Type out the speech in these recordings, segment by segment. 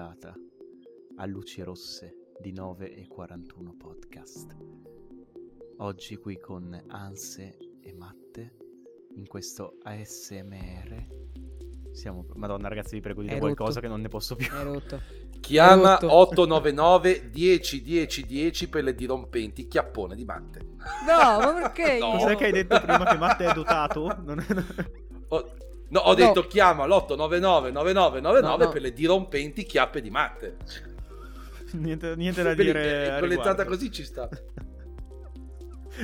puntata a luci rosse di 9 e 41 podcast. Oggi qui con Anse e Matte in questo ASMR. Siamo... Madonna ragazzi vi prego di dire qualcosa che non ne posso più. È rotto. Chiama 899 10 10 10 per le dirompenti chiappone di Matte. No, ma perché? No. Cos'è che hai detto prima che Matte è dotato? Non è... Ho- no, ho No. detto chiama l'899 9999 No, no. per le dirompenti chiappe di Matte. niente, niente da Beh, dire. Collettata così ci sta.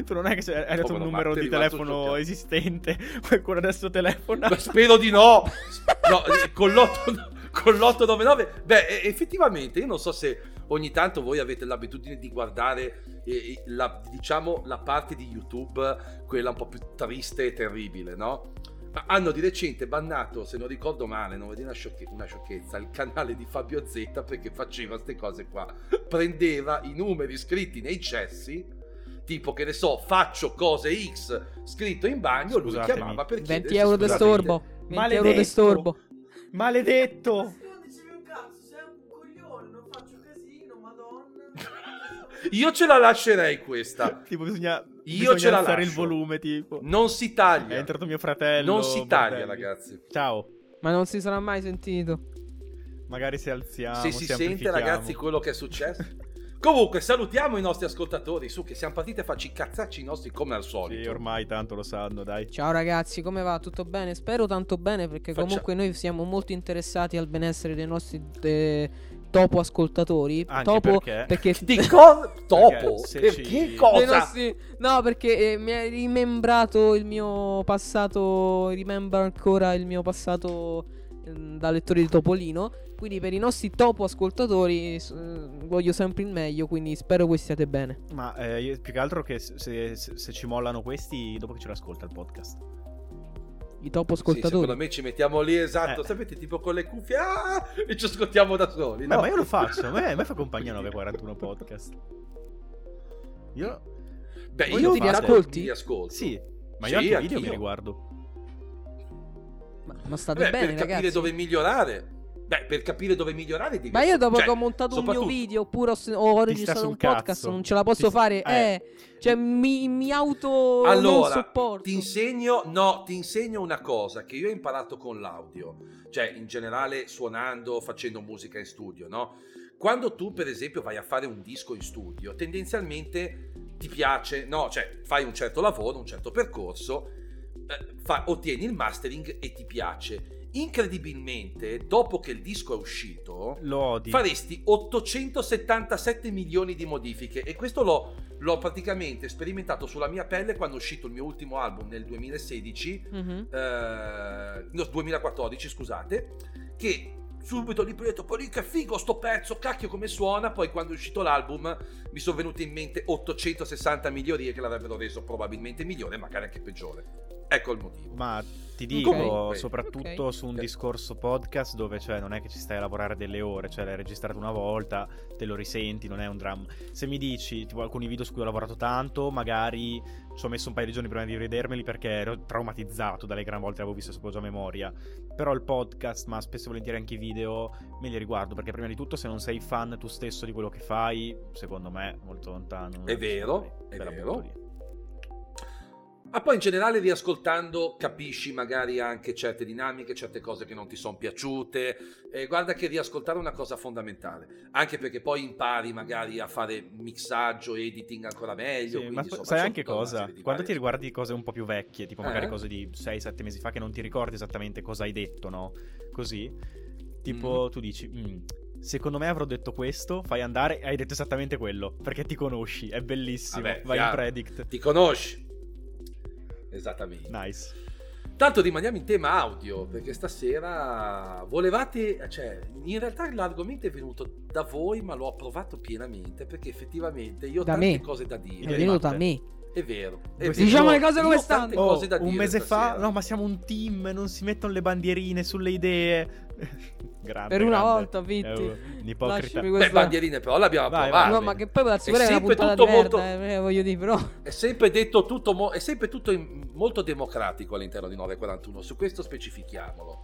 Tu non è che hai dato un numero di telefono esistente, qualcuno adesso telefona. Ma spero di no. No, eh, con l'8 con l'899 beh eh, effettivamente io non so se ogni tanto voi avete l'abitudine di guardare eh, la, diciamo la parte di YouTube quella un po' più triste e terribile no? Ma hanno di recente bannato se non ricordo male non dire una, sciocche- una sciocchezza il canale di Fabio Z perché faceva queste cose qua prendeva i numeri scritti nei cessi tipo che ne so faccio cose X scritto in bagno lui Scusatemi. chiamava per 20 chiedere se, euro di storbo. 20 euro di Maledetto. storbo. Maledetto! Non dicevi un cazzo, sei un coglione, non faccio casino, madonna. Io ce la lascerei questa. Tipo bisogna, Io ce la alzare il lascio. volume tipo. Non si È taglia. entrato mio fratello. Non si taglia, bordelli. ragazzi. Ciao. Ma non si sarà mai sentito. Magari se alziamo, Se si sente, ragazzi, quello che è successo. Comunque, salutiamo i nostri ascoltatori. Su, che siamo partiti a farci cazzacci i nostri come al solito. Sì, ormai tanto lo sanno, dai. Ciao ragazzi, come va? Tutto bene? Spero tanto bene perché Faccia- comunque noi siamo molto interessati al benessere dei nostri eh, topo ascoltatori. Anche topo perché- Di cosa? Topo? Perché Perché ci- cosa? nostri- No, perché eh, mi hai rimembrato il mio passato. Rimembro ancora il mio passato ehm, da lettore di Topolino. Quindi per i nostri topo ascoltatori eh, voglio sempre il meglio. Quindi spero voi stiate bene. Ma eh, più che altro che se, se- se ci mollano questi, dopo che ce l'ascolta il podcast. I topo Sì, ascoltatori. secondo me ci mettiamo lì, esatto. Eh. Sapete, tipo con le cuffie ah, e ci ascoltiamo da soli. Beh, no? ma io lo faccio, a me, a me fa compagnia 941 podcast. Io... Beh, io ti fate? ascolti. Ti ascolto. Sì, ma Sì, io anche i video anch'io. mi riguardo. Ma, ma state Beh, bene, per capire ragazzi? dove migliorare. Beh, per capire dove migliorare devi Ma io dopo cioè, che ho montato un mio video oppure ho, registrato un podcast cazzo. non ce la posso Ti- fare, eh. eh, cioè mi, mi auto Allora, ti insegno, no, ti insegno una cosa che io ho imparato con l'audio, cioè in generale suonando, facendo musica in studio, no? Quando tu, per esempio, vai a fare un disco in studio, tendenzialmente ti piace, no, cioè fai un certo lavoro, un certo percorso, eh, fa- ottieni il mastering e ti piace. Incredibilmente, dopo che il disco è uscito, Lo odi. faresti 877 milioni di modifiche e questo l'ho, l'ho praticamente sperimentato sulla mia pelle quando è uscito il mio ultimo album nel 2016 Mhm. eh, no 2014 scusate che subito lì poi ho detto "Poi che figo sto pezzo cacchio come suona poi quando è uscito l'album mi sono venute in mente 860 migliorie che l'avrebbero reso probabilmente migliore magari anche peggiore ecco il motivo Ma ti dico, Comunque. soprattutto Ok. su un Eh. discorso podcast dove cioè, non è che ci stai a lavorare delle ore, cioè l'hai registrato una volta, te lo risenti, non è un dramma. Se mi dici, tipo alcuni video su cui ho lavorato tanto, magari ci ho messo un paio di giorni prima di rivedermeli perché ero traumatizzato dalle gran volte che avevo visto solo già a memoria. Però il podcast, ma spesso e volentieri anche i video, me li riguardo perché prima di tutto se non sei fan tu stesso di quello che fai, secondo me molto lontano. È vero, è vero. Ma poi in generale riascoltando capisci magari anche certe dinamiche, certe cose che non ti sono piaciute. E guarda che riascoltare è una cosa fondamentale, anche perché poi impari magari a fare mixaggio, editing ancora meglio. Sì, quindi, ma insomma, sai anche cosa? Quando ti riguardi cose un po' più vecchie, tipo magari Eh? cose di 6-7 mesi fa che non ti ricordi esattamente cosa hai detto, no? Così, tipo Mm. tu dici, "Mm, secondo me avrò detto questo, fai andare e hai detto esattamente quello, perché ti conosci, è bellissimo, Vabbè, vai in chiaro. predict. Ti conosci. Esattamente. Nice. Tanto rimaniamo in tema audio, perché stasera volevate, cioè, in realtà l'argomento è venuto da voi, ma l'ho approvato pienamente, perché effettivamente io ho Da tante me. cose da È dire. venuto a Matte. me. È vero. È Diciamo vero. le cose come stanno. cose da Oh, un dire mese fa, stasera. no, ma siamo un team, non si mettono le bandierine sulle idee. Grande. Per una grande. volta, Vitti. È un ipocrita. Lasciami Beh, bandierine però l'abbiamo Vai, approvate. No, ma che poi la sicura è, una sempre puntata tutto di merda, molto- eh, voglio dire, però. È sempre detto tutto, mo- è sempre tutto in- molto democratico all'interno di 941, su questo specifichiamolo.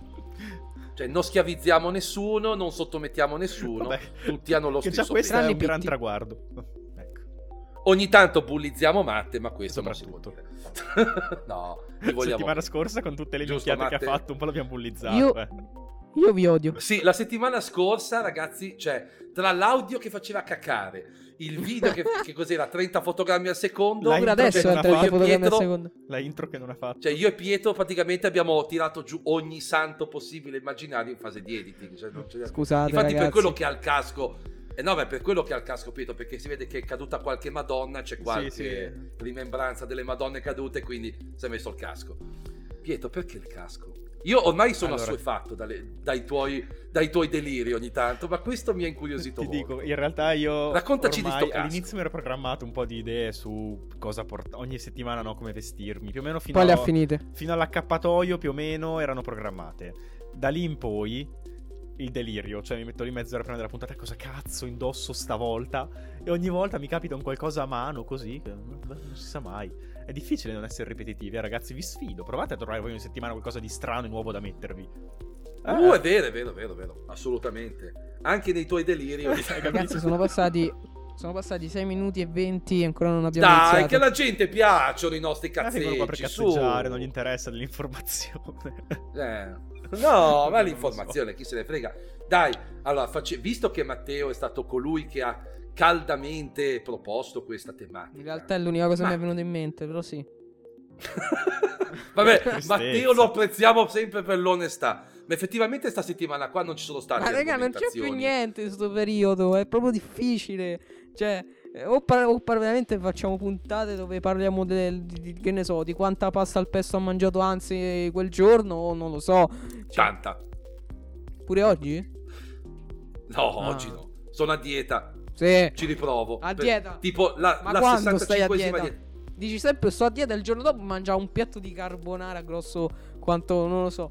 Cioè, non schiavizziamo nessuno, non sottomettiamo nessuno, Vabbè, tutti hanno lo che stesso questo è un gran Pitti. traguardo. Ecco. Ogni tanto bullizziamo Matte, ma questo non si può Soprattutto. dire. no, vogliamo settimana scorsa con tutte le Giusto, minchiate che ha fatto un po' l'abbiamo bullizzato. Io- eh. Io vi odio. Sì, la settimana scorsa, ragazzi, cioè, tra l'audio che faceva cacare, il video che, che cos'era, 30 fotogrammi al secondo, La Pure intro adesso che è non ha 30 fatto. fotogrammi al secondo. La intro che non ha fatto. Cioè, io e Pietro praticamente abbiamo tirato giù ogni santo possibile immaginario in fase di editing. Cioè, non c'è- Scusate, Infatti, per ragazzi. quello che ha il casco. Eh no, beh, per quello che ha il casco, Pietro, perché si vede che è caduta qualche Madonna, c'è qualche sì. rimembranza delle Madonne cadute, quindi si è messo il casco. Pietro, perché il casco? Io ormai sono Allora- assuefatto dalle- dai, tuoi, dai tuoi deliri ogni tanto, ma questo mi ha incuriosito Ti molto. dico, in realtà io Raccontaci di ormai sto casco. all'inizio mi ero programmato un po' di idee su cosa portare ogni settimana no, come vestirmi, più o meno fino, Poi le a- ha finite. fino all'accappatoio più o meno erano programmate. Da lì in poi il delirio, cioè mi metto lì mezz'ora prima della puntata cosa cazzo indosso stavolta e ogni volta mi capita un qualcosa a mano così che non si sa mai. È difficile non essere ripetitivi, eh, ragazzi, vi sfido. Provate a trovare voi ogni settimana qualcosa di strano e nuovo da mettervi. Eh, Uh, è vero, è vero, è vero, è vero, assolutamente. Anche nei tuoi deliri. Ragazzi, sono passati. Sono passati 6 minuti e 20 e ancora non abbiamo Dai, iniziato. che alla gente piacciono i nostri Ah, vengono qua per cazzeggi, su. cazzeggiare, non gli interessa dell'informazione. Eh. No, ma l'informazione, chi se ne frega. Dai, allora, face- visto che Matteo è stato colui che ha caldamente proposto questa tematica. In realtà è l'unica cosa che mi è venuta in mente, però sì. Vabbè. Matteo lo apprezziamo sempre per l'onestà. Ma effettivamente sta settimana qua non ci sono state Ma raga, non c'è più niente in questo periodo, è proprio difficile. Cioè, eh, o, par- o par- veramente facciamo puntate dove parliamo del, di, di- che ne so, di quanta pasta al pesto ha mangiato Anzi quel giorno, o non lo so. Cioè, Tanta. pure oggi? No, Ah. oggi no. Sono a dieta. Sì. Ci riprovo. A Per- dieta? Tipo la, Ma la quando stai a 65esima dieta? Dici sempre sto a dieta il giorno dopo mangiare un piatto di carbonara grosso quanto non lo so.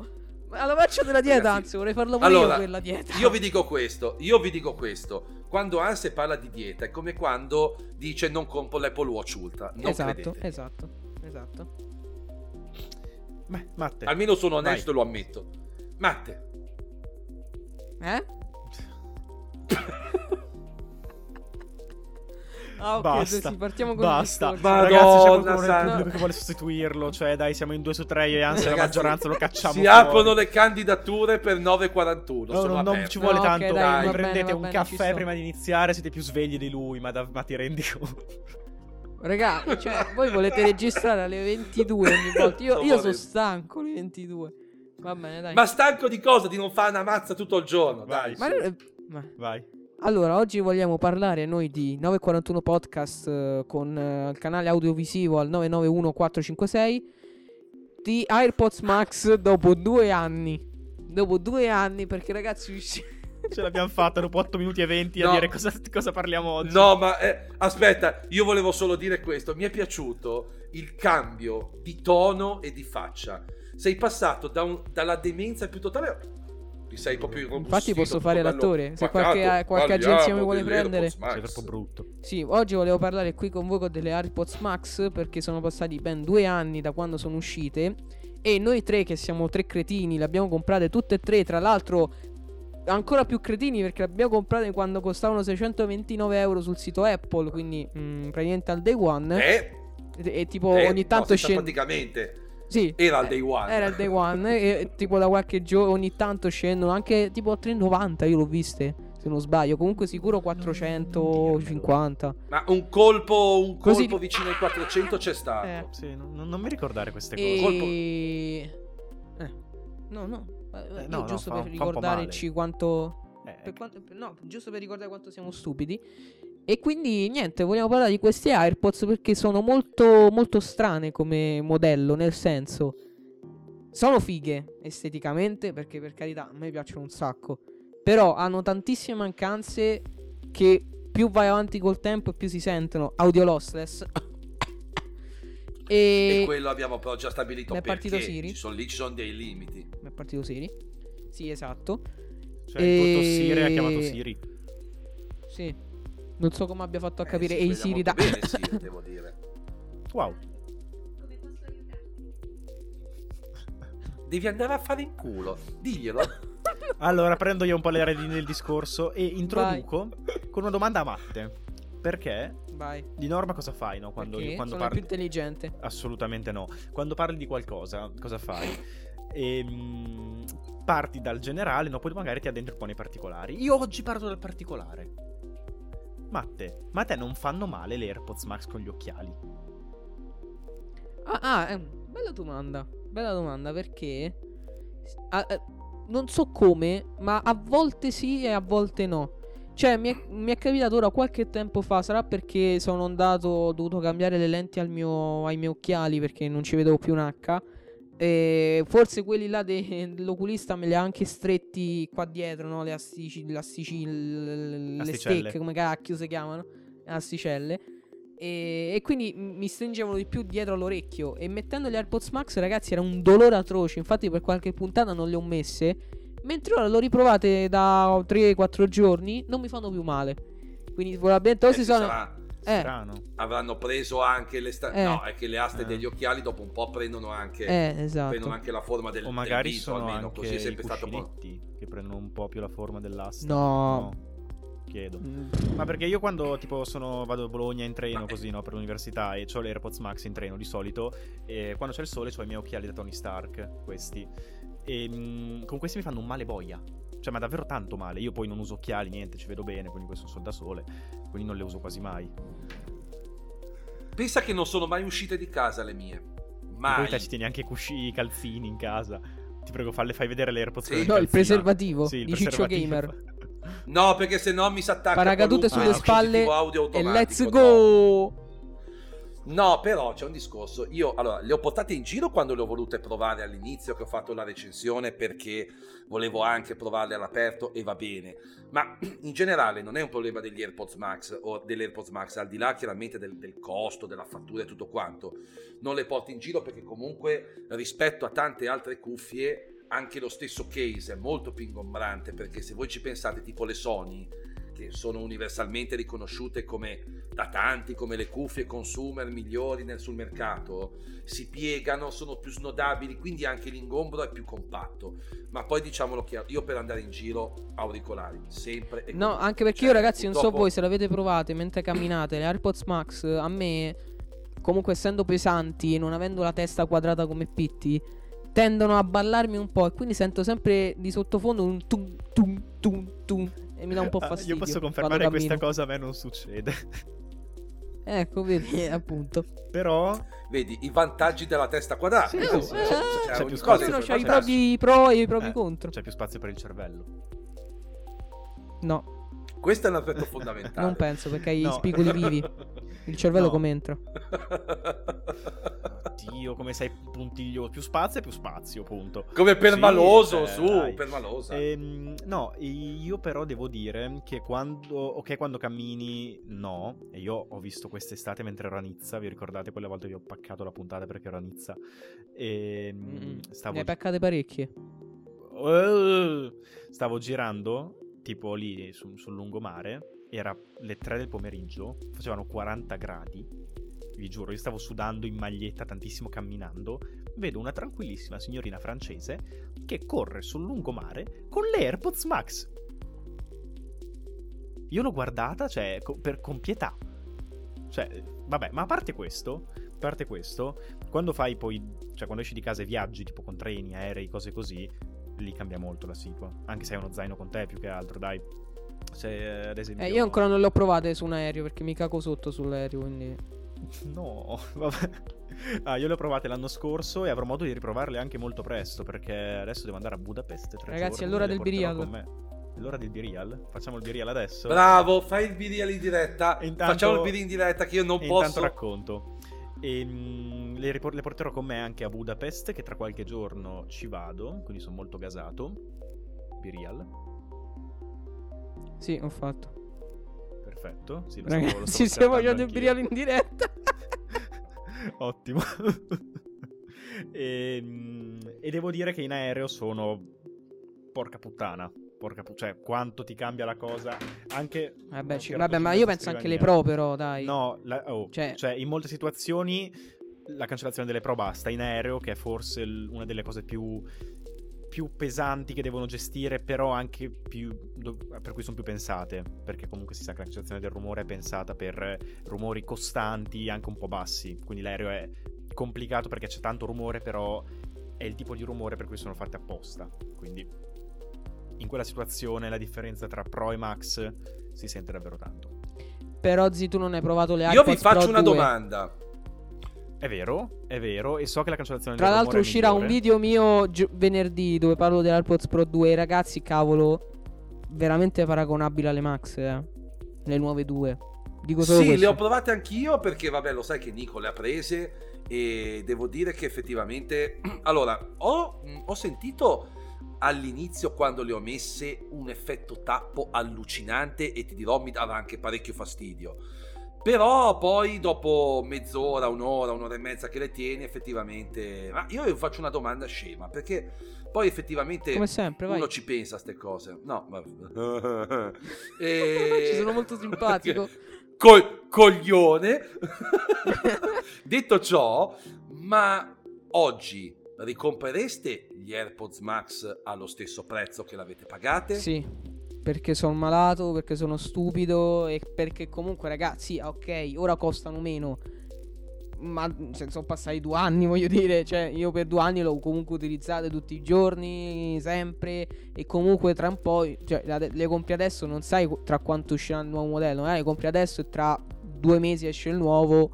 Ma alla faccia della dieta, Ragazzi, anzi, vorrei farlo pure allora, io quella dieta. Io vi dico questo, io vi dico questo. Quando Anse parla di dieta è come quando dice non compro l'Apple Watch Ultra. Non esatto, credete. esatto, esatto. Beh, Matte. Almeno sono Vai. onesto e lo ammetto. Matte, Eh? Ah, ok, Basta, sì, partiamo con basta. il discorso. Ma- Ragazzi, c'è Madonna qualcuno nel pubblico che vuole sostituirlo. Cioè, dai, siamo in due su tre. Io e anzi, la maggioranza lo cacciamo. si fuori. aprono le candidature per 9.41. No, sono non, non ci vuole No, tanto. dai, va prendete bene, un bene, caffè prima di iniziare. Siete più svegli di lui. Ma, da- ma ti rendi conto? Raga, cioè, voi volete registrare alle 22 ogni volta. Io, io sono stanco alle 22. Va bene, dai. Ma stanco di cosa? Di non fare una mazza tutto il giorno. Vai. Dai. Ma- ma- Vai. Allora, oggi vogliamo parlare noi di 941 Podcast eh, con eh, il canale audiovisivo al 991456 di AirPods Max dopo due anni. Dopo due anni, perché ragazzi... Ce l'abbiamo fatta dopo 8 minuti e 20 a No. dire cosa, cosa parliamo oggi. No, ma eh, aspetta, io volevo solo dire questo. Mi è piaciuto il cambio di tono e di faccia. Sei passato da un- dalla demenza più totale. Ti sei proprio irrobustito, Infatti posso fare bello l'attore, se qualche- qualche Parliamo agenzia mi vuole prendere. Sei troppo brutto. Sì, oggi volevo parlare qui con voi con delle AirPods Max perché sono passati ben due anni da quando sono uscite e noi tre che siamo tre cretini le abbiamo comprate tutte e tre, tra l'altro ancora più cretini perché le abbiamo comprate quando costavano 629 euro sul sito Apple, quindi mm, praticamente al day one Eh, e, e tipo eh, ogni no, tanto senza scende... praticamente. Sì, Era il eh, day one. Era il day one e tipo da qualche giorno ogni tanto scendono anche tipo a 3,90 io l'ho viste se non sbaglio, comunque sicuro 450. Ma un colpo, un Così- colpo vicino ai 400 c'è stato. Eh. Sì, non, non- mi ricordare queste E... cose. Eh. No, no. eh, Eh, no, no, giusto fa- per fa ricordarci quanto, Eh, per quanto- per- No, giusto per ricordare quanto siamo stupidi. E quindi niente, vogliamo parlare di questi AirPods perché sono molto, molto strane come modello, nel senso... Sono fighe esteticamente perché per carità a me piacciono un sacco. Però hanno tantissime mancanze che più vai avanti col tempo e più si sentono. Audio lossless. E e... quello abbiamo però già stabilito Mi è perché partito Siri? ci sono, lì ci sono dei limiti. Mi è partito Siri? Sì, esatto. Cioè, E- Siri ha chiamato Siri. Sì. Non so come abbia fatto a Eh, capire si Ehi vede Siri da... molto bene, Siri, devo dire. Wow. Devi andare a fare in culo. Diglielo. Allora, prendo io un po' le redini del discorso e introduco con una domanda a Matte. Perché Vai. di norma cosa fai, no? Quando, Perché quando sono parli... più intelligente. Assolutamente no. Quando parli di qualcosa, cosa fai? Ehm, parti dal generale, no? Poi magari ti addentri un po' nei particolari. Io oggi parto dal particolare. Matte, ma a te non fanno male le AirPods Max con gli occhiali? Ah, ah, eh, bella domanda. Bella domanda perché ah, eh, non so come, ma a volte sì e a volte no. Cioè, mi è, mi è capitato ora qualche tempo fa. Sarà perché sono andato. Ho dovuto cambiare le lenti al mio- ai miei occhiali perché non ci vedevo più un H. E forse quelli là de- dell'oculista me li ha anche stretti qua dietro, no? Le astici, le astici, l- le stecche, come cacchio si chiamano? Asticelle. E, e quindi mi stringevano di più dietro all'orecchio. E mettendo gli AirPods Max, ragazzi, era un dolore atroce. Infatti, per qualche puntata non le ho messe. Mentre ora l'ho riprovate da 3-4 giorni, non mi fanno più male. Quindi probabilmente o Eh, si sono. sarà- Eh, Strano. avranno preso anche le sta- Eh. no è che le aste Eh. degli occhiali dopo un po' prendono anche, eh, esatto. prendono anche la forma del, O magari del viso sono almeno anche così è i sempre stato po'- cuscinetti che prendono un po' più la forma dell'asta. No. Chiedo. Mm, Ma perché io quando tipo sono vado a Bologna in treno così no per l'università e ho le AirPods Max in treno di solito e quando c'è il sole ho i miei occhiali da Tony Stark questi e mm, con questi mi fanno un male boia cioè ma davvero tanto male io poi non uso occhiali niente ci vedo bene quindi questo sono da sole quindi non le uso quasi mai pensa che non sono mai uscite di casa le mie poi mai te ci tieni anche i cusci i calzini in casa ti prego falle fai vedere le AirPods Sì. No, il preservativo Sì, il di Ciccio. Gamer. no perché se no mi si attacca Paracadute sulle spalle dispositivo audio e let's go. No, però c'è un discorso. Io allora le ho portate in giro quando le ho volute provare all'inizio, che ho fatto la recensione perché volevo anche provarle all'aperto e va bene. Ma in generale non è un problema degli AirPods Max o delle AirPods Max, al di là chiaramente del, del costo, della fattura e tutto quanto. Non le porto in giro perché comunque rispetto a tante altre cuffie anche lo stesso case è molto più ingombrante perché se voi ci pensate tipo le Sony che sono universalmente riconosciute come da tanti come le cuffie consumer migliori nel, sul mercato, si piegano, sono più snodabili, quindi anche l'ingombro è più compatto. Ma poi diciamolo chiaro, io per andare in giro auricolari, sempre e No, comunque. anche perché Cioè, io ragazzi non so purtroppo- voi se l'avete provate mentre camminate, le AirPods Max a me comunque essendo pesanti e non avendo la testa quadrata come Pitti tendono a ballarmi un po' e quindi sento sempre di sottofondo un tum tum tum tum e mi dà un po' Ah, fastidio. io posso confermare questa cammino. cosa a me non succede Ecco, vedi, appunto. però Vedi i vantaggi della testa quadrata. Sì, sì, sì, sì, cioè, c'è più spazio, cosa Ognuno è ha i propri pro e i propri Eh, contro. c'è più spazio per il cervello No, Questo è un aspetto fondamentale. non penso perché hai No. i spigoli vivi. Il cervello No. come entra? Dio, come sei puntiglioso. Più spazio e più spazio, punto. Come permaloso, Sì, su, dai. permalosa. Ehm, no, io però devo dire che quando, ok, quando cammini, no. E io ho visto quest'estate mentre ero a Nizza. Vi ricordate quelle volte che ho paccato la puntata perché ero a Nizza? E Mm, stavo, Ne hai peccate parecchie. Eh, stavo girando, tipo lì sul, sul lungomare. Era le 3 del pomeriggio, facevano 40 gradi. Vi giuro, io stavo sudando in maglietta tantissimo camminando. Vedo una tranquillissima signorina francese che corre sul lungomare con le AirPods Max. Io l'ho guardata, cioè, co- per, con pietà. Cioè, vabbè, ma a parte questo, a parte questo, quando fai poi, cioè, quando esci di casa e viaggi, tipo con treni, aerei, cose così, lì cambia molto la situa. Anche se hai uno zaino con te, più che altro, dai. Se, ad esempio... Eh, io ancora non le ho provate su un aereo perché mi cago sotto sull'aereo, quindi... No, vabbè. Ah, io le ho provate l'anno scorso e avrò modo di riprovarle anche molto presto perché adesso devo andare a Budapest. tre Ragazzi, giorni, è l'ora le del Birial. l'ora del Birial? Facciamo il Birial adesso? Bravo, fai il video in diretta. Intanto- Facciamo il video in diretta che io non E posso. intanto racconto. E, mm, le, ripor- le porterò con me anche a Budapest, che tra qualche giorno ci vado, quindi sono molto gasato. Birial, Sì, ho fatto. perfetto. Sì, lo stavo- Ragazzi, stiamo facendo il birial in diretta. Ottimo. e, mm, e devo dire che in aereo sono. Porca puttana. Porca pu- cioè, quanto ti cambia la cosa. Anche. Vabbè, ci- vabbè, ma io penso anche le pro, però, dai. No, la- oh, Cioè- cioè... in molte situazioni la cancellazione delle pro basta. In aereo, che è forse l- una delle cose più più pesanti che devono gestire, però anche più do- per cui sono più pensate, perché comunque si sa che la cancellazione del rumore è pensata per rumori costanti, anche un po' bassi, quindi l'aereo è complicato perché c'è tanto rumore, però è il tipo di rumore per cui sono fatte apposta. Quindi in quella situazione la differenza tra Pro e Max si sente davvero tanto. Però Zi, tu non hai provato le Io vi faccio Pro una 2. domanda. È vero, è vero, e so che la cancellazione Tra l'altro uscirà un video mio gio- venerdì dove parlo dell'AirPods Pro 2 ragazzi, cavolo, veramente paragonabile alle Max, eh. Le nuove due. Dico solo Sì, questo. le ho provate anch'io perché, vabbè, lo sai che Nico le ha prese e devo dire che effettivamente... Allora, ho, ho sentito all'inizio quando le ho messe un effetto tappo allucinante e ti dirò mi dava anche parecchio fastidio. Però poi dopo mezz'ora, un'ora, un'ora e mezza che le tieni, effettivamente... Ma io vi faccio una domanda scema, perché poi effettivamente Come sempre, vai. uno ci pensa a ste cose. No, vabbè. E- Ci sono molto simpatico. Col- coglione. Detto ciò, ma oggi ricomprereste gli AirPods Max allo stesso prezzo che l'avete pagate? Sì, perché sono malato, perché sono stupido e perché comunque ragazzi, ok, ora costano meno. Ma se sono passati due anni, voglio dire, cioè io per due anni l'ho comunque utilizzate tutti i giorni, sempre, e comunque tra un po', cioè le compri adesso, non sai tra quanto uscirà il nuovo modello, magari le compri adesso e tra due mesi esce il nuovo.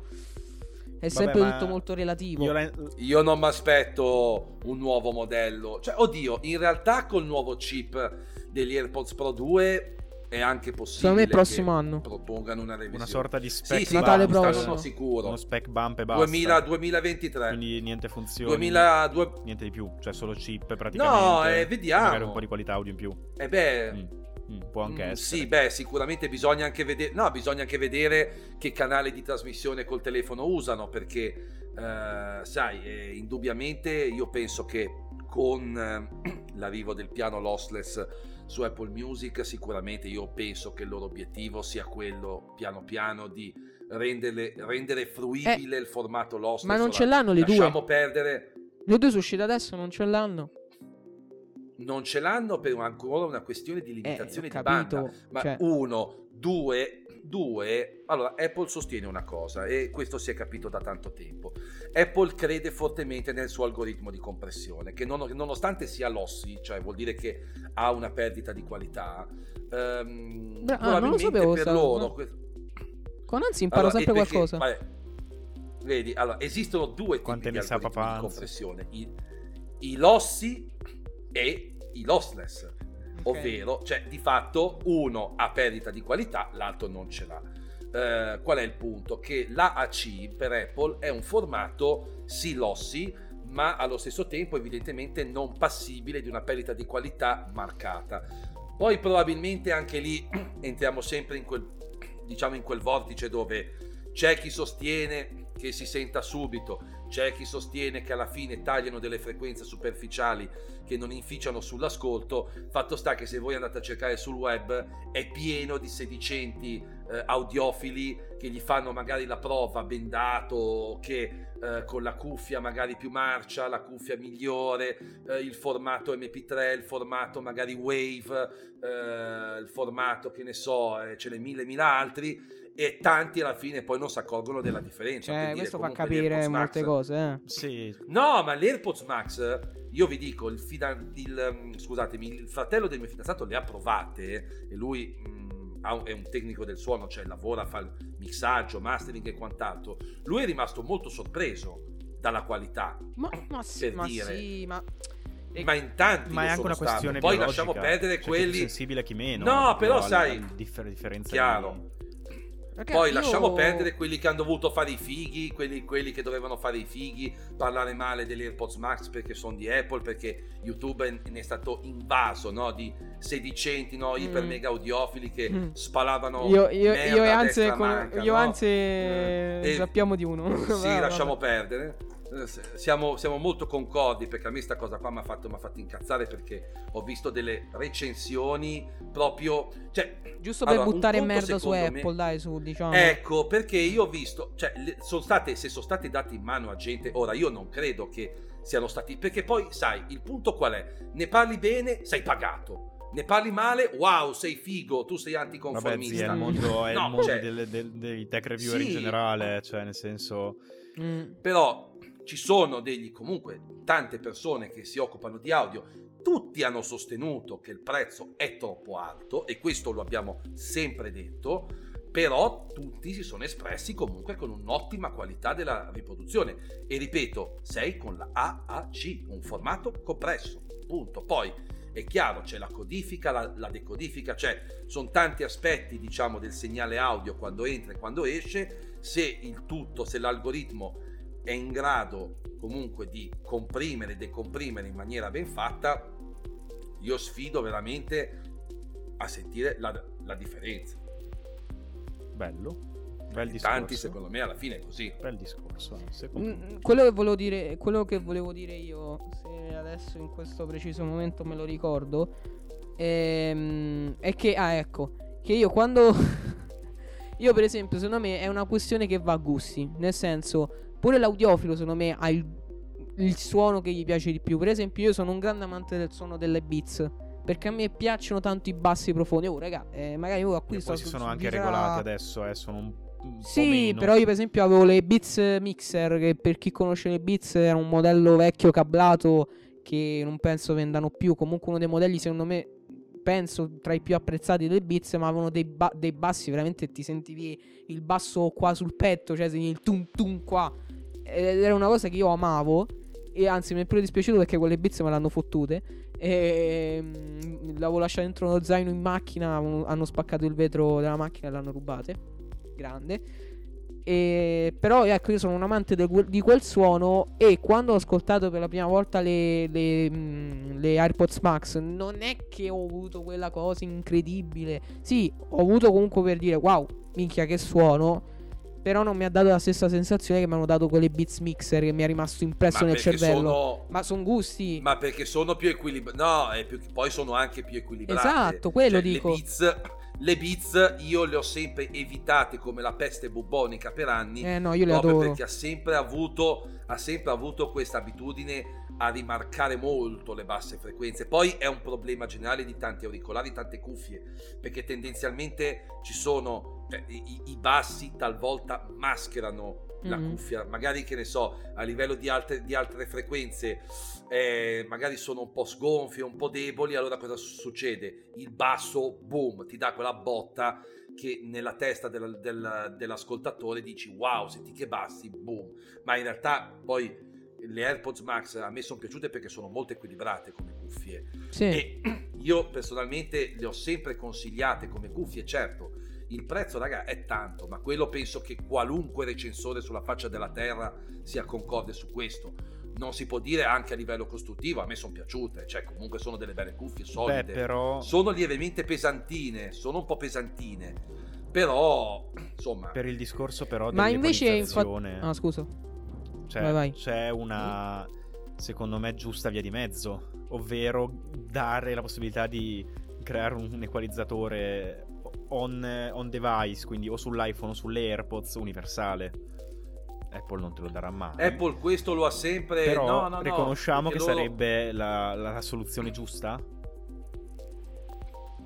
È sempre tutto molto relativo. Io la- Io non mi aspetto un nuovo modello. Cioè, oddio, in realtà col nuovo chip degli AirPods Pro 2 è anche possibile Secondo me il prossimo anno. propongano una revisione. una sorta di spec Sì, sì, Natale basta, prossimo. sono sicuro. uno spec bump e basta. 2000 2023. Quindi niente funzioni. 2000, due- Niente di più, cioè solo chip praticamente. No, eh, vediamo. Magari un po' di qualità audio in più. Eh beh, Mm, mm, può anche Mm, essere. Sì, beh, sicuramente bisogna anche vedere. No, bisogna anche vedere che canale di trasmissione col telefono usano. Perché, eh, sai, eh, indubbiamente io penso che con eh, l'arrivo del piano lossless su Apple Music, sicuramente io penso che il loro obiettivo sia quello piano piano di renderle- rendere fruibile il formato. Eh, Ma non ce l'hanno le due. Lasciamo perdere. Le due sono uscite adesso, non ce l'hanno. Non ce l'hanno per ancora una questione di Eh, limitazione ho di banda. Ma cioè, uno, due, due. Allora, Apple sostiene una cosa e questo si è capito da tanto tempo. Apple crede fortemente nel suo algoritmo di compressione, che non- nonostante sia lossi, cioè vuol dire che ha una perdita di qualità. ehm, Bra- ah, non lo probabilmente sapevo per sta- loro. no. que- con Anzi imparo Allora, sempre perché- qualcosa. vabbè, vedi, allora, esistono due tipi Quante di ne sa di compressione. I, i lossi e i lossless. Ok. Ovvero, cioè, di fatto uno ha perdita di qualità, l'altro non ce l'ha. Eh, qual è il punto? Che l'AAC per Apple è un formato sì lossi, ma allo stesso tempo evidentemente non passibile di una perdita di qualità marcata. Poi probabilmente anche lì entriamo sempre in quel, diciamo, in quel vortice dove c'è chi sostiene che si senta subito, c'è chi sostiene che alla fine tagliano delle frequenze superficiali che non inficiano sull'ascolto. Fatto sta che se voi andate a cercare sul web è pieno di sedicenti eh, audiofili che gli fanno magari la prova bendato, che eh, con la cuffia magari più marcia, la cuffia migliore, eh, il formato MP3, il formato magari Wave, eh, il formato che ne so, eh, ce n'è mille mille altri e tanti alla fine poi non si accorgono della differenza. Cioè, dire, questo fa capire molte Max- cose, eh. Sì, No, ma l'AirPods Max, io vi dico, il, fidan- il, mm, scusatemi, il fratello del mio fidanzato le ha provate e lui mm, ha un- è un tecnico del suono, cioè lavora, fa il mixaggio, mastering e quant'altro. Lui è rimasto molto sorpreso dalla qualità, Ma, ma sì, Per ma dire. sì, ma... Ma in tanti ma è anche sono una questione. Poi lasciamo perdere C'è chi è più quelli... sensibile chi meno. No, però al- sai, differ- differenza chiaro. Perché Poi io- lasciamo perdere quelli che hanno dovuto fare i fighi, quelli, quelli che dovevano fare i fighi, parlare male degli AirPods Max perché sono di Apple, perché YouTube ne è stato invaso no, di sedicenti, no, iper Mm. mega audiofili che Mm. spalavano Io, io, io e a Anze, destra con- manca, io no? Anze Eh, sappiamo di uno. Sì, Vabbè, lasciamo vabbè. perdere. Eh, Siamo, siamo molto concordi perché a me sta cosa qua mi ha fatto, fatto incazzare perché ho visto delle recensioni proprio... Cioè, Giusto per allora, buttare merda su secondo me- Apple, dai, su, diciamo. Ecco, perché io ho visto, cioè, le- sono state, se sono state date in mano a gente, ora io non credo che siano stati... Perché poi, sai, il punto qual è? Ne parli bene, sei pagato. Ne parli male, wow, sei figo, tu sei Vabbè, anticonformista. zia, il mondo è No, il mondo cioè- delle- del- dei tech reviewer in Sì. generale, cioè nel senso... Mm. Però ci sono degli, comunque, tante persone che si occupano di audio. Tutti hanno sostenuto che il prezzo è troppo alto e questo lo abbiamo sempre detto, però tutti si sono espressi comunque con un'ottima qualità della riproduzione. E ripeto, sei con la AAC, un formato compresso, punto. Poi è chiaro, c'è la codifica, la, la decodifica, cioè sono tanti aspetti, diciamo, del segnale audio quando entra e quando esce. Se il tutto, se l'algoritmo è in grado comunque di comprimere e decomprimere in maniera ben fatta, io sfido veramente a sentire la, la differenza. Bello. Bel discorso. Tanti, secondo me, alla fine è così. Bel discorso. me. Mm, Quello che volevo dire, quello che volevo dire io, se adesso in questo preciso momento me lo ricordo, ehm, è che, ah ecco, che io quando... io per esempio, secondo me è una questione che va a gusti, nel senso, pure l'audiofilo secondo me ha il, il suono che gli piace di più. Per esempio io sono un grande amante del suono delle beats. Perché a me piacciono tanto i bassi profondi. Oh, raga, eh, magari io acquisto. poi si sono anche regolati adesso, eh, sono un, Sì, però io per esempio avevo le Beats Mixer, che per chi conosce le Beats era un modello vecchio cablato che non penso vendano più, comunque uno dei modelli secondo me penso tra i più apprezzati delle Beats, ma avevano dei, ba- dei bassi veramente ti sentivi il basso qua sul petto, cioè il tum tum qua. Ed era una cosa che io amavo e anzi mi è pure dispiaciuto perché quelle Beats me l'hanno fottute. E mm, l'avevo lasciato dentro uno zaino in macchina, hanno spaccato il vetro della macchina e l'hanno rubate grande. E, però ecco, io sono un amante de- di quel suono. E quando ho ascoltato per la prima volta le, le, mm, le AirPods Max, non è che ho avuto quella cosa incredibile. Sì, ho avuto comunque per dire wow, minchia, che suono. Però non mi ha dato la stessa sensazione che mi hanno dato quelle Beats Mixer che mi è rimasto impresso Ma nel cervello. sono- Ma sono gusti. Ma perché sono più equilibrati. No, più- poi sono anche più equilibrati. Esatto, quello Cioè, dico. Le beats, le beats io le ho sempre evitate come la peste bubbonica per anni. Eh no, io le adoro. perché ha sempre avuto ha sempre avuto questa abitudine a rimarcare molto le basse frequenze. Poi è un problema generale di tanti auricolari, tante cuffie, perché tendenzialmente ci sono cioè, i, i bassi talvolta mascherano la Mhm. cuffia, magari che ne so, a livello di altre, di altre frequenze, eh, magari sono un po' sgonfie, un po' deboli, allora cosa succede? Il basso, boom, ti dà quella botta che nella testa del- del- dell'ascoltatore dici wow, senti che bassi, boom. Ma in realtà poi le AirPods Max a me sono piaciute perché sono molto equilibrate come cuffie. Sì. E io personalmente le ho sempre consigliate come cuffie, certo. Il prezzo, raga, è tanto, ma quello penso che qualunque recensore sulla faccia della terra sia concorde su questo. Non si può dire anche a livello costruttivo, a me sono piaciute, cioè comunque sono delle belle cuffie solide. Beh, però Sono lievemente pesantine, sono un po' pesantine, però insomma, per il discorso però Ma invece infatti... Ah, scusa. cioè, vai, vai. c'è una secondo me giusta via di mezzo, ovvero dare la possibilità di creare un equalizzatore on, on device, quindi o sull'iPhone o sulle AirPods universale. Apple non te lo darà mai. Apple questo lo ha sempre... Però no, no, no, riconosciamo che perché loro- sarebbe la, la soluzione giusta.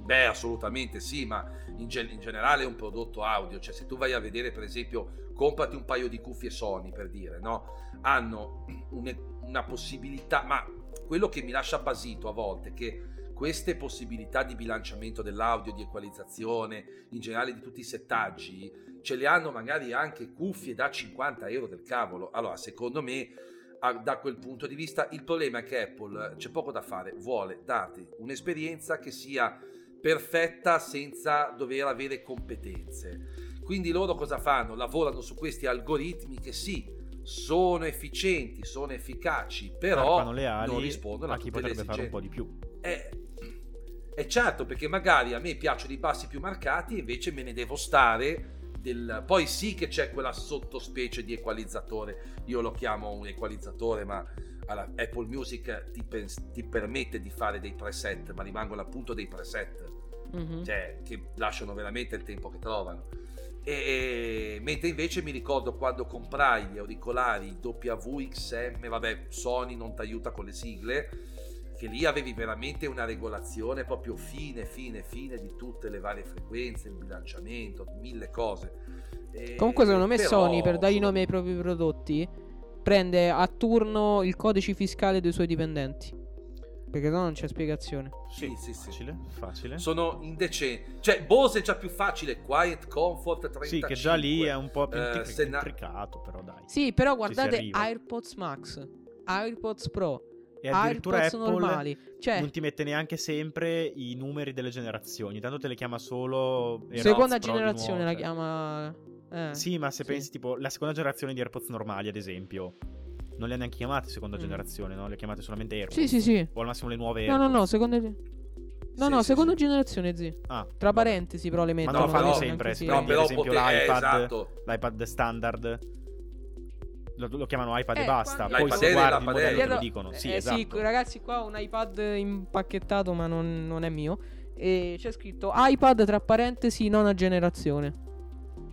Beh, assolutamente sì, ma in, gen- in generale è un prodotto audio, cioè se tu vai a vedere per esempio, comprati un paio di cuffie Sony per dire, no? Hanno un- una possibilità, ma quello che mi lascia basito a volte è che queste possibilità di bilanciamento dell'audio, di equalizzazione, in generale di tutti i settaggi, ce le hanno magari anche cuffie da 50 euro del cavolo. Allora, secondo me, da quel punto di vista, il problema è che Apple c'è poco da fare, vuole darti un'esperienza che sia perfetta senza dover avere competenze. Quindi loro cosa fanno? Lavorano su questi algoritmi che sì, sono efficienti, sono efficaci, però non rispondono a, a chi potrebbe fare un po' di più. È, è certo, perché magari a me piacciono i bassi più marcati e invece me ne devo stare. Del... Poi sì che c'è quella sottospecie di equalizzatore, io lo chiamo un equalizzatore, ma alla Apple Music ti, pens- ti permette di fare dei preset, ma rimangono appunto dei preset, Mhm. cioè che lasciano veramente il tempo che trovano. E, mentre invece mi ricordo quando comprai gli auricolari WXM, vabbè, Sony non ti aiuta con le sigle, che lì avevi veramente una regolazione proprio fine, fine, fine di tutte le varie frequenze, il bilanciamento, mille cose. E- Comunque, secondo me, però- Sony, per dare i nomi ai propri prodotti, prende a turno il codice fiscale dei suoi dipendenti. Perché no, non c'è spiegazione. Sì, sì, sì. Facile, facile. Sono indecenti. Cioè, Bose è già più facile. Quiet Comfort 35. Sì, che già lì è un po' più se na- però dai. Sì, però guardate. AirPods Max, AirPods Pro, E addirittura AirPods Apple normali. Cioè, non ti mette neanche sempre i numeri delle generazioni, tanto te le chiama solo AirPods seconda generazione nuovo, la cioè. chiama... eh, Sì, ma se sì. pensi tipo la seconda generazione di AirPods normali, ad esempio, non le ha neanche chiamate seconda Mm. generazione, no? Le ha chiamate solamente AirPods. Sì, sì, sì. O al massimo le nuove No, no, AirPods. no, seconda... No, Sì, no, sì, seconda sì. generazione, zi. Ah, Tra vabbè. parentesi però le Ma non lo fanno sempre, No, però ad esempio eh, l'iPad, esatto. l'iPad standard. Lo, lo chiamano iPad Eh, e basta. quando- Poi se guardi il modello te lo dicono. Sì, eh, esatto. sì, ragazzi, qua ho un iPad impacchettato, ma non, non è mio. E c'è scritto iPad tra parentesi nona generazione.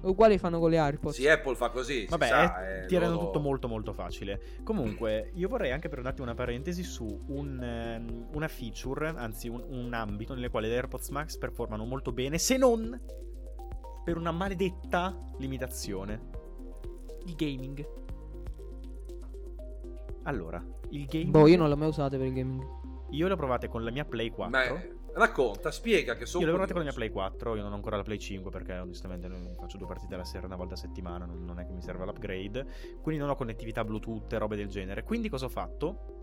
Uguali fanno con le AirPods. Sì, Apple fa così. Vabbè, sa, eh, eh, ti rendono loro- tutto molto molto facile. Comunque, io vorrei anche per un attimo una parentesi su un, ehm, una feature, anzi un, un ambito nel quale le AirPods Max performano molto bene, se non per una maledetta limitazione. Il gaming. Allora, il gaming... Boh, io non l'ho mai usato per il gaming. Io le ho provate con la mia Play 4. Ma eh, racconta, spiega che sono Io le ho provate con la mia Play 4, io non ho ancora la Play 5 perché onestamente non faccio due partite alla sera una volta a settimana, non, non è che mi serve l'upgrade, quindi non ho connettività Bluetooth e robe del genere. Quindi cosa ho fatto?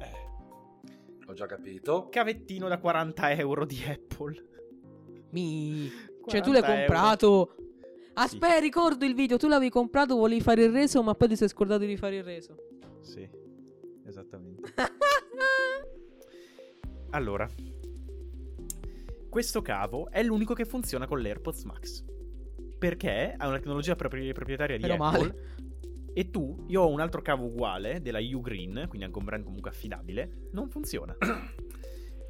Eh, Ho già capito. cavettino da 40 euro di Apple. Mi... Cioè, tu l'hai 40 euro. Comprato. Aspetta, ricordo il video. Tu l'avevi comprato, volevi fare il reso, ma poi ti sei scordato di fare il reso. Sì, esattamente. Allora, questo cavo è l'unico che funziona con l'AirPods Max. Perché ha una tecnologia propri- proprietaria di Meno Apple. male. E tu, io ho un altro cavo uguale della Ugreen, quindi anche un brand comunque affidabile, non funziona.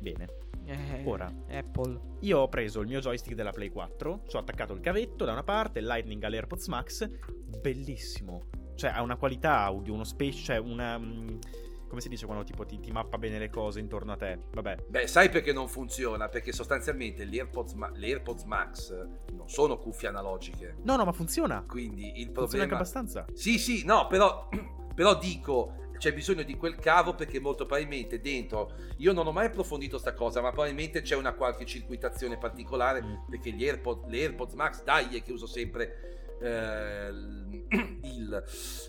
Bene, Eh, Ora. Apple. io ho preso il mio joystick della Play 4, ci ho attaccato il cavetto da una parte, il Lightning all'AirPods Max, bellissimo. Cioè ha una qualità audio, uno space, cioè una... mm, come si dice quando tipo ti, ti mappa bene le cose intorno a te? Vabbè, Beh, sai perché non funziona? Perché sostanzialmente gli AirPods, Ma- le AirPods Max non sono cuffie analogiche. No, no, ma funziona. Quindi il Funziona anche problema... abbastanza. Sì, sì, no, però, però dico, c'è bisogno di quel cavo perché molto probabilmente dentro, io non ho mai approfondito sta cosa, ma probabilmente c'è una qualche circuitazione particolare Mm. perché gli AirPods, le AirPods Max, dai, che uso sempre eh, il,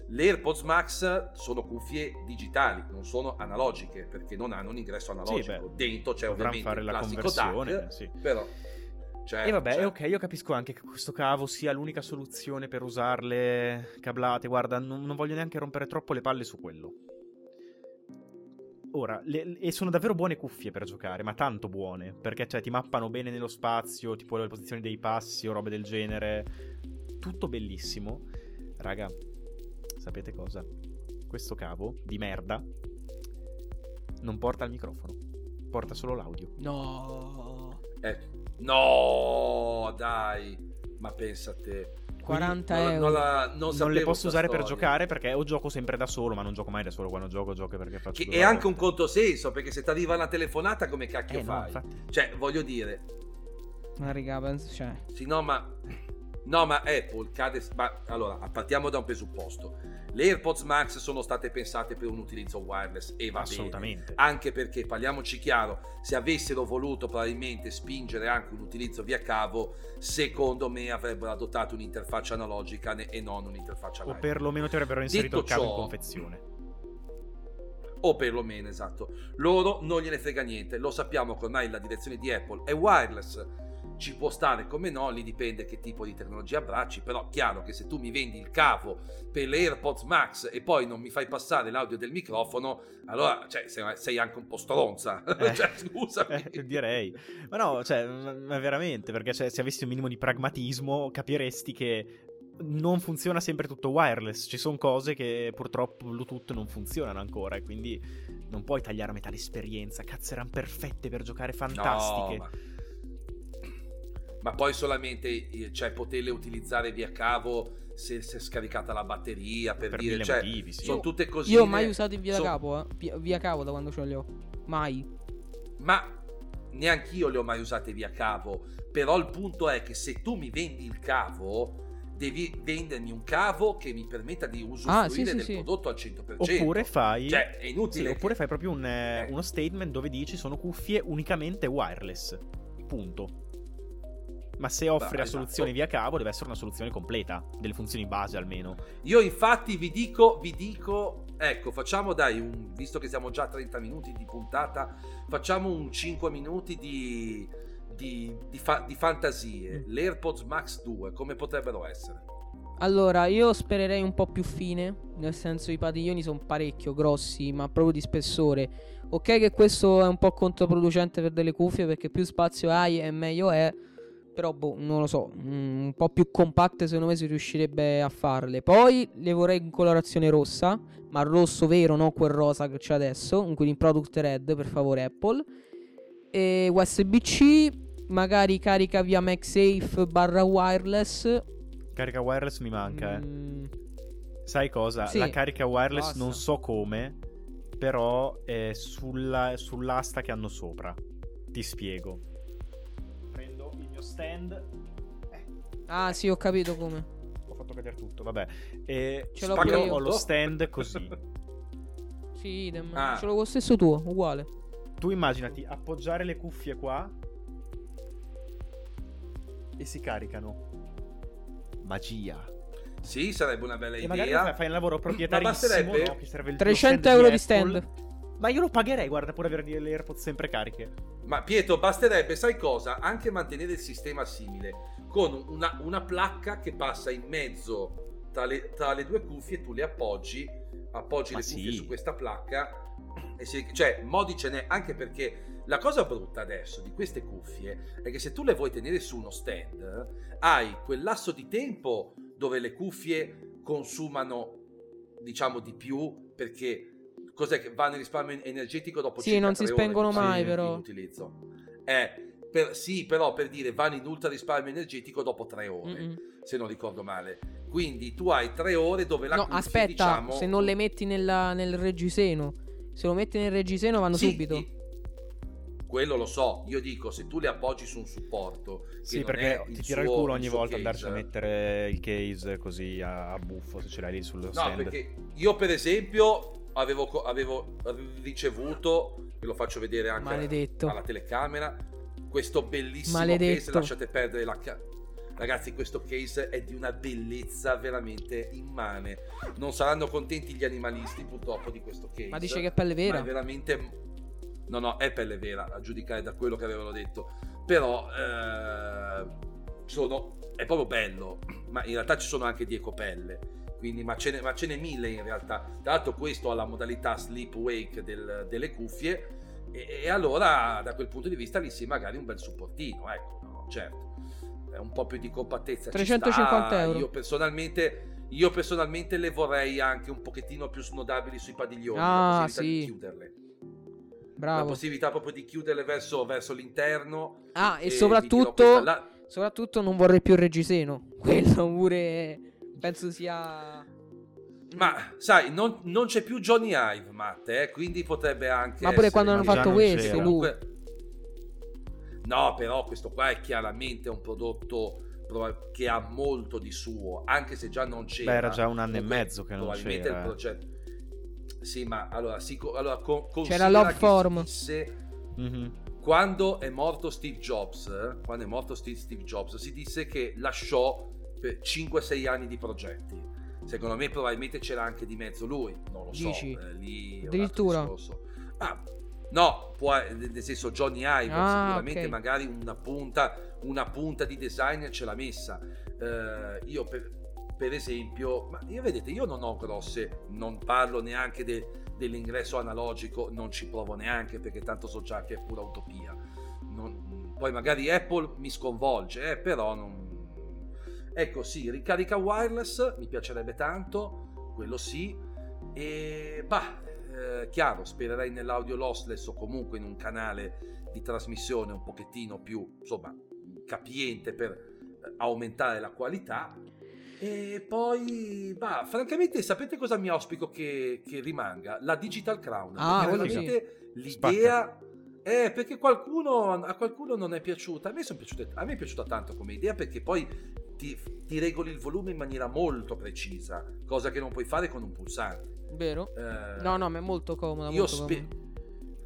le AirPods Max sono cuffie digitali, non sono analogiche perché non hanno un ingresso analogico. beh, dentro c'è ovviamente fare il la classico conversione. DAC, sì. però... Cioè, E vabbè, cioè, ok, io capisco anche che questo cavo sia l'unica soluzione per usarle cablate. Guarda, non, non voglio neanche rompere troppo le palle su quello. Ora, le- e sono davvero buone cuffie per giocare, ma tanto buone, perché cioè, ti mappano bene nello spazio, tipo le posizioni dei passi o robe del genere. Tutto bellissimo. Raga, sapete cosa? Questo cavo di merda non porta il microfono, porta solo l'audio. No. eh, no, dai, ma pensa a te. 40 non, euro. non la- non non le posso usare per storia. giocare perché o gioco sempre da solo, ma non gioco mai da solo. Quando gioco, gioco perché faccio. Che è anche un controsenso perché se ti arriva una telefonata come cacchio Eh, no, fai? infatti. Cioè, voglio dire, Ma penso, cioè. sì, no, ma no, ma Apple cade. Ma allora, partiamo da un presupposto. Le AirPods Max sono state pensate per un utilizzo wireless e va bene. Assolutamente. Anche perché, parliamoci chiaro, se avessero voluto probabilmente spingere anche un utilizzo via cavo, secondo me avrebbero adottato un'interfaccia analogica e non un'interfaccia O live. perlomeno ti avrebbero inserito Detto il cavo in confezione. o perlomeno esatto. Loro non gliene frega niente, lo sappiamo che ormai la direzione di Apple è wireless. Ci può stare come no, lì dipende che tipo di tecnologia abbracci, però chiaro che se tu mi vendi il cavo per le AirPods Max e poi non mi fai passare l'audio del microfono, allora cioè, sei, anche un po' stronza. Eh. cioè, scusami. Eh, direi. Ma no, cioè, ma ma veramente, perché cioè, se avessi un minimo di pragmatismo capiresti che non funziona sempre tutto wireless. Ci sono cose che purtroppo Bluetooth non funzionano ancora e quindi non puoi tagliare a metà l'esperienza. Cazzo, erano perfette per giocare fantastiche. No, ma- ma poi solamente eh, cioè, poterle utilizzare via cavo se si è scaricata la batteria per, Per dire cioè, motivi, sì. sono Io- tutte così Io ho mai usato il via capo, eh. Via- cavo da quando ce li ho. Mai. ma neanch'io le ho mai usate via cavo però il punto è che se tu mi vendi il cavo devi vendermi un cavo che mi permetta di usufruire Ah, sì, sì, del sì. prodotto al 100% Oppure fai... cioè è Sì, inutile oppure che- fai proprio un, eh, Eh. uno statement dove dici sono cuffie unicamente wireless. Punto. Ma se offri la esatto. soluzione via cavo, deve essere una soluzione completa, delle funzioni base almeno. Io infatti vi dico, vi dico, ecco, facciamo dai, un, visto che siamo già a 30 minuti di puntata, facciamo un 5 minuti di, di, di fa- di fantasie. Mm. L'AirPods Max 2, come potrebbero essere? Allora, io spererei un po' più fine, nel senso i padiglioni sono parecchio grossi, ma proprio di spessore. Ok che questo è un po' controproducente per delle cuffie, perché più spazio hai e meglio è, però boh, non lo so, mm, un po' più compatte secondo me si riuscirebbe a farle. Poi le vorrei in colorazione rossa, ma rosso vero, non quel rosa che c'è adesso, quindi in product red, per favore Apple. E USB-C, magari carica via MagSafe barra wireless. Carica wireless mi manca, eh. Mm, Sai cosa? Sì. La carica wireless Basta. non so come, però è sulla- sull'asta che hanno sopra. Ti spiego. Mio stand. Ah, sì, ho capito come. Ho fatto cadere tutto, vabbè. E Ce l'ho ho lo stand così. Sì, idem. Ah. Ce l'ho lo stesso tuo, uguale. tu immaginati appoggiare le cuffie qua e si caricano. Magia. Sì, sarebbe una bella E magari fai, idea. fai un lavoro Ma proprietarissimo, basterebbe? no? Che serve il 300 lo euro di di stand. Ma io lo pagherei, guarda, pur avere le AirPods sempre cariche. Ma Pietro, basterebbe, sai cosa? Anche mantenere il sistema simile, con una, una placca che passa in mezzo tra le, tra le due cuffie, tu le appoggi, appoggi Ma le cuffie sì. su questa placca, e si- cioè modi ce n'è, anche perché la cosa brutta adesso di queste cuffie è che se tu le vuoi tenere su uno stand, hai quel lasso di tempo dove le cuffie consumano, diciamo, di più, perché cos'è che va nel risparmio energetico dopo Sì, circa non si ore spengono mai, in- però. utilizzo. Eh, per- sì, però per dire vanno in ultra risparmio energetico dopo tre ore, Mm-mm. se non ricordo male. Quindi tu hai tre ore dove la No, cuffia, aspetta, diciamo, se non le metti nella- nel reggiseno. Se lo metti nel reggiseno vanno Sì, subito. i- Quello lo so, io dico se tu le appoggi su un supporto che Sì, non perché è ti tira il culo ogni suo volta case. andarci a mettere il case così a, a buffo se ce l'hai lì sullo No, stand. perché io per esempio avevo, avevo ricevuto, ve lo faccio vedere anche Maledetto. alla telecamera, questo bellissimo Maledetto. case, lasciate perdere la ca- Ragazzi, questo case è di una bellezza veramente immane. Non saranno contenti gli animalisti purtroppo di questo case. Ma dice che è pelle Ma vera. è veramente... No, no, è pelle vera, a giudicare da quello che avevano detto. Però eh, sono... è proprio bello, ma in realtà ci sono anche di ecopelle. Quindi, ma, ce n'è, ma ce n'è mille in realtà. Tra l'altro questo ha la modalità sleep wake del- delle cuffie e, e allora da quel punto di vista lì sì magari un bel supportino, ecco, no, certo. È un po' più di compattezza. ci 350 sta. euro. Io personalmente, io personalmente le vorrei anche un pochettino più snodabili sui padiglioni. Ah, la possibilità di sì. chiuderle. La Bravo. possibilità proprio di chiuderle verso, verso l'interno. Ah, e dirò soprattutto, questa, la- soprattutto non vorrei più il reggiseno. Quello pure penso sia... Ma sai, non, non c'è più Johnny Ive, Matt, eh, quindi potrebbe anche. Ma pure essere quando hanno fatto questo. Comunque- No, però questo qua è chiaramente un prodotto che ha molto di suo, anche se già non c'era. Beh, era già un anno e mezzo che non probabilmente c'era, il eh. progetto. Sì, ma allora, si allora co- C'era Love Form. disse- Mhm. quando è morto Steve Jobs, quando è morto Steve, Steve Jobs, si disse che lasciò 5-6 anni di progetti. Secondo me probabilmente c'era anche di mezzo lui, non lo so. Dici? eh, lì Addirittura? Ah, no, può, nel senso Johnny Ive Ah, sicuramente ok. magari una punta, una punta di designer ce l'ha messa. Eh, io per, per esempio, ma io vedete, io non ho grosse, non parlo neanche de- dell'ingresso analogico, non ci provo neanche perché tanto so già che è pura utopia. Non- poi magari Apple mi sconvolge, eh, però non... Ecco sì, ricarica wireless mi piacerebbe tanto, quello sì, e bah, eh, chiaro, spererei nell'audio lossless o comunque in un canale di trasmissione un pochettino più, insomma, capiente per eh, aumentare la qualità. E poi, bah, francamente, sapete cosa mi auspico che, che rimanga? La Digital Crown. Ah, veramente l'idea... Eh, perché qualcuno, a qualcuno non è piaciuta. A me, sono piaciute, a me è piaciuta tanto come idea perché poi ti, ti regoli il volume in maniera molto precisa, cosa che non puoi fare con un pulsante. Vero? Eh, No, no, ma è molto comoda. io molto spe-.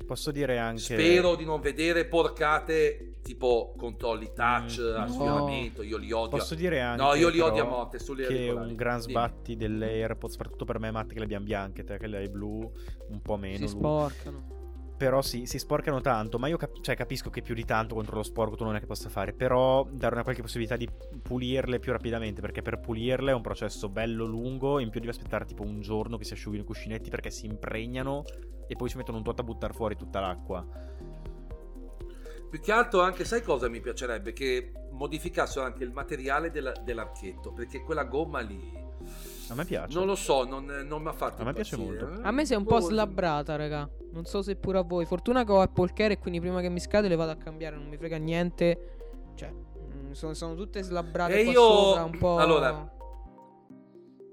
Posso dire anche... spero di non vedere porcate tipo controlli touch, Mm. aspionamento. Io li odio. Posso dire anche no, io li odio a morte. Sulle che un gran Dimmi. sbatti delle AirPods, soprattutto per me, Matt, che le abbiamo bianche, te che le hai blu, un po' meno. Si lui. sporcano. Però sì, si sporcano tanto, ma io cap- cioè, capisco che più di tanto contro lo sporco tu non è che possa fare, però dare una qualche possibilità di pulirle più rapidamente, perché per pulirle è un processo bello lungo, in più devi aspettare tipo un giorno che si asciughino i cuscinetti perché si impregnano e poi si mettono un tot a buttare fuori tutta l'acqua. Più che altro anche, sai cosa mi piacerebbe? Che modificassero anche il materiale della- dell'archetto, perché quella gomma lì... A me piace. Non lo so, non, non mi ha fatto A me piace molto. A me si è un po' Boh, slabbrata, raga. Non so se pure a voi. Fortuna che ho Apple Care e quindi prima che mi scade le vado a cambiare. Non mi frega niente. Cioè, mm, sono, sono tutte slabbrate E qua io- sopra, un po'. allora,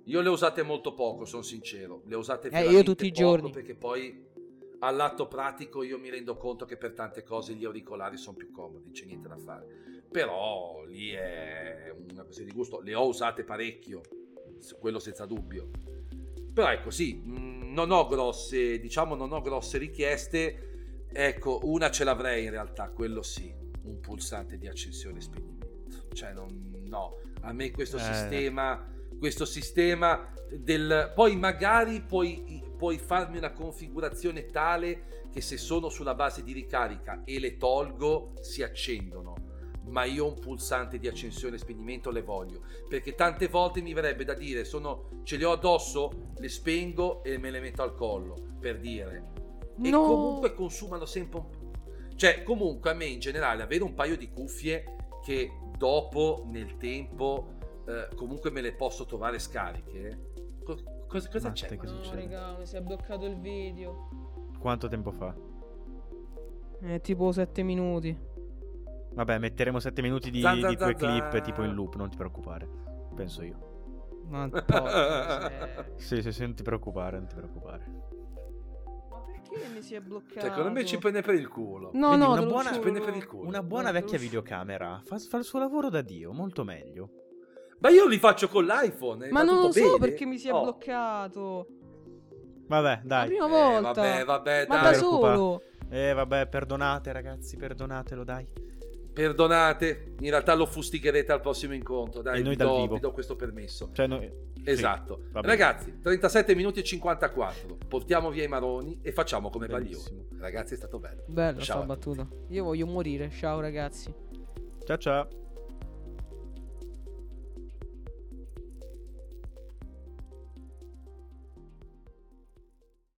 Io le ho usate molto poco, sono sincero. Le ho usate Eh, io tutti i giorni. Perché poi all'atto pratico io mi rendo conto che per tante cose gli auricolari sono più comodi, c'è niente da fare. Però lì è una questione di gusto. Le ho usate parecchio, quello senza dubbio. Però ecco, sì, mh, non ho grosse, diciamo, non ho grosse richieste. Ecco, una ce l'avrei in realtà, quello sì, un pulsante di accensione e spegnimento. Cioè, non, no, a me questo Eh. sistema, questo sistema del... Poi magari puoi, puoi farmi una configurazione tale che se sono sulla base di ricarica e le tolgo, si accendono. Ma io un pulsante di accensione e spegnimento le voglio. Perché tante volte mi verrebbe da dire, sono, ce le ho addosso, le spengo e me le metto al collo, per dire. E No. comunque consumano sempre un po'. Cioè, comunque a me in generale avere un paio di cuffie che dopo, nel tempo, eh, comunque me le posso trovare scariche. co- cosa, cosa Matte, c'è? che No, succede? raga, mi si è bloccato il video. Quanto tempo fa? È tipo 7 minuti. Vabbè, metteremo 7 minuti di, Zan, zan, di tue zan, clip tipo in loop, non ti preoccupare. Penso io. Ma po', cioè. Sì, sì, sì, non ti preoccupare, non ti preoccupare. Ma perché mi si è bloccato? Secondo me ci prende per il culo. No, Vedi, no, una lo buona- giuro. prende per il culo. Una buona No, lo vecchia giuro. videocamera fa, fa il suo lavoro da Dio, molto meglio. Ma io li faccio con l'iPhone. e Ma non tutto lo so bene. perché mi si è Oh. bloccato. Vabbè, La dai. prima Eh, volta. vabbè, vabbè, Ma dai. da preoccupa. solo. Eh, vabbè, perdonate ragazzi, perdonatelo, dai. Perdonate, in realtà lo fustigherete al prossimo incontro. Dai, E noi vi, do, vivo. vi do questo permesso. Cioè, noi... Esatto. bene. Ragazzi, 37 minuti e 54. Portiamo via i maroni e facciamo come. Baglioni. Ragazzi, è stato bello. Bella Ciao. Io voglio morire. Ciao ragazzi. Ciao ciao.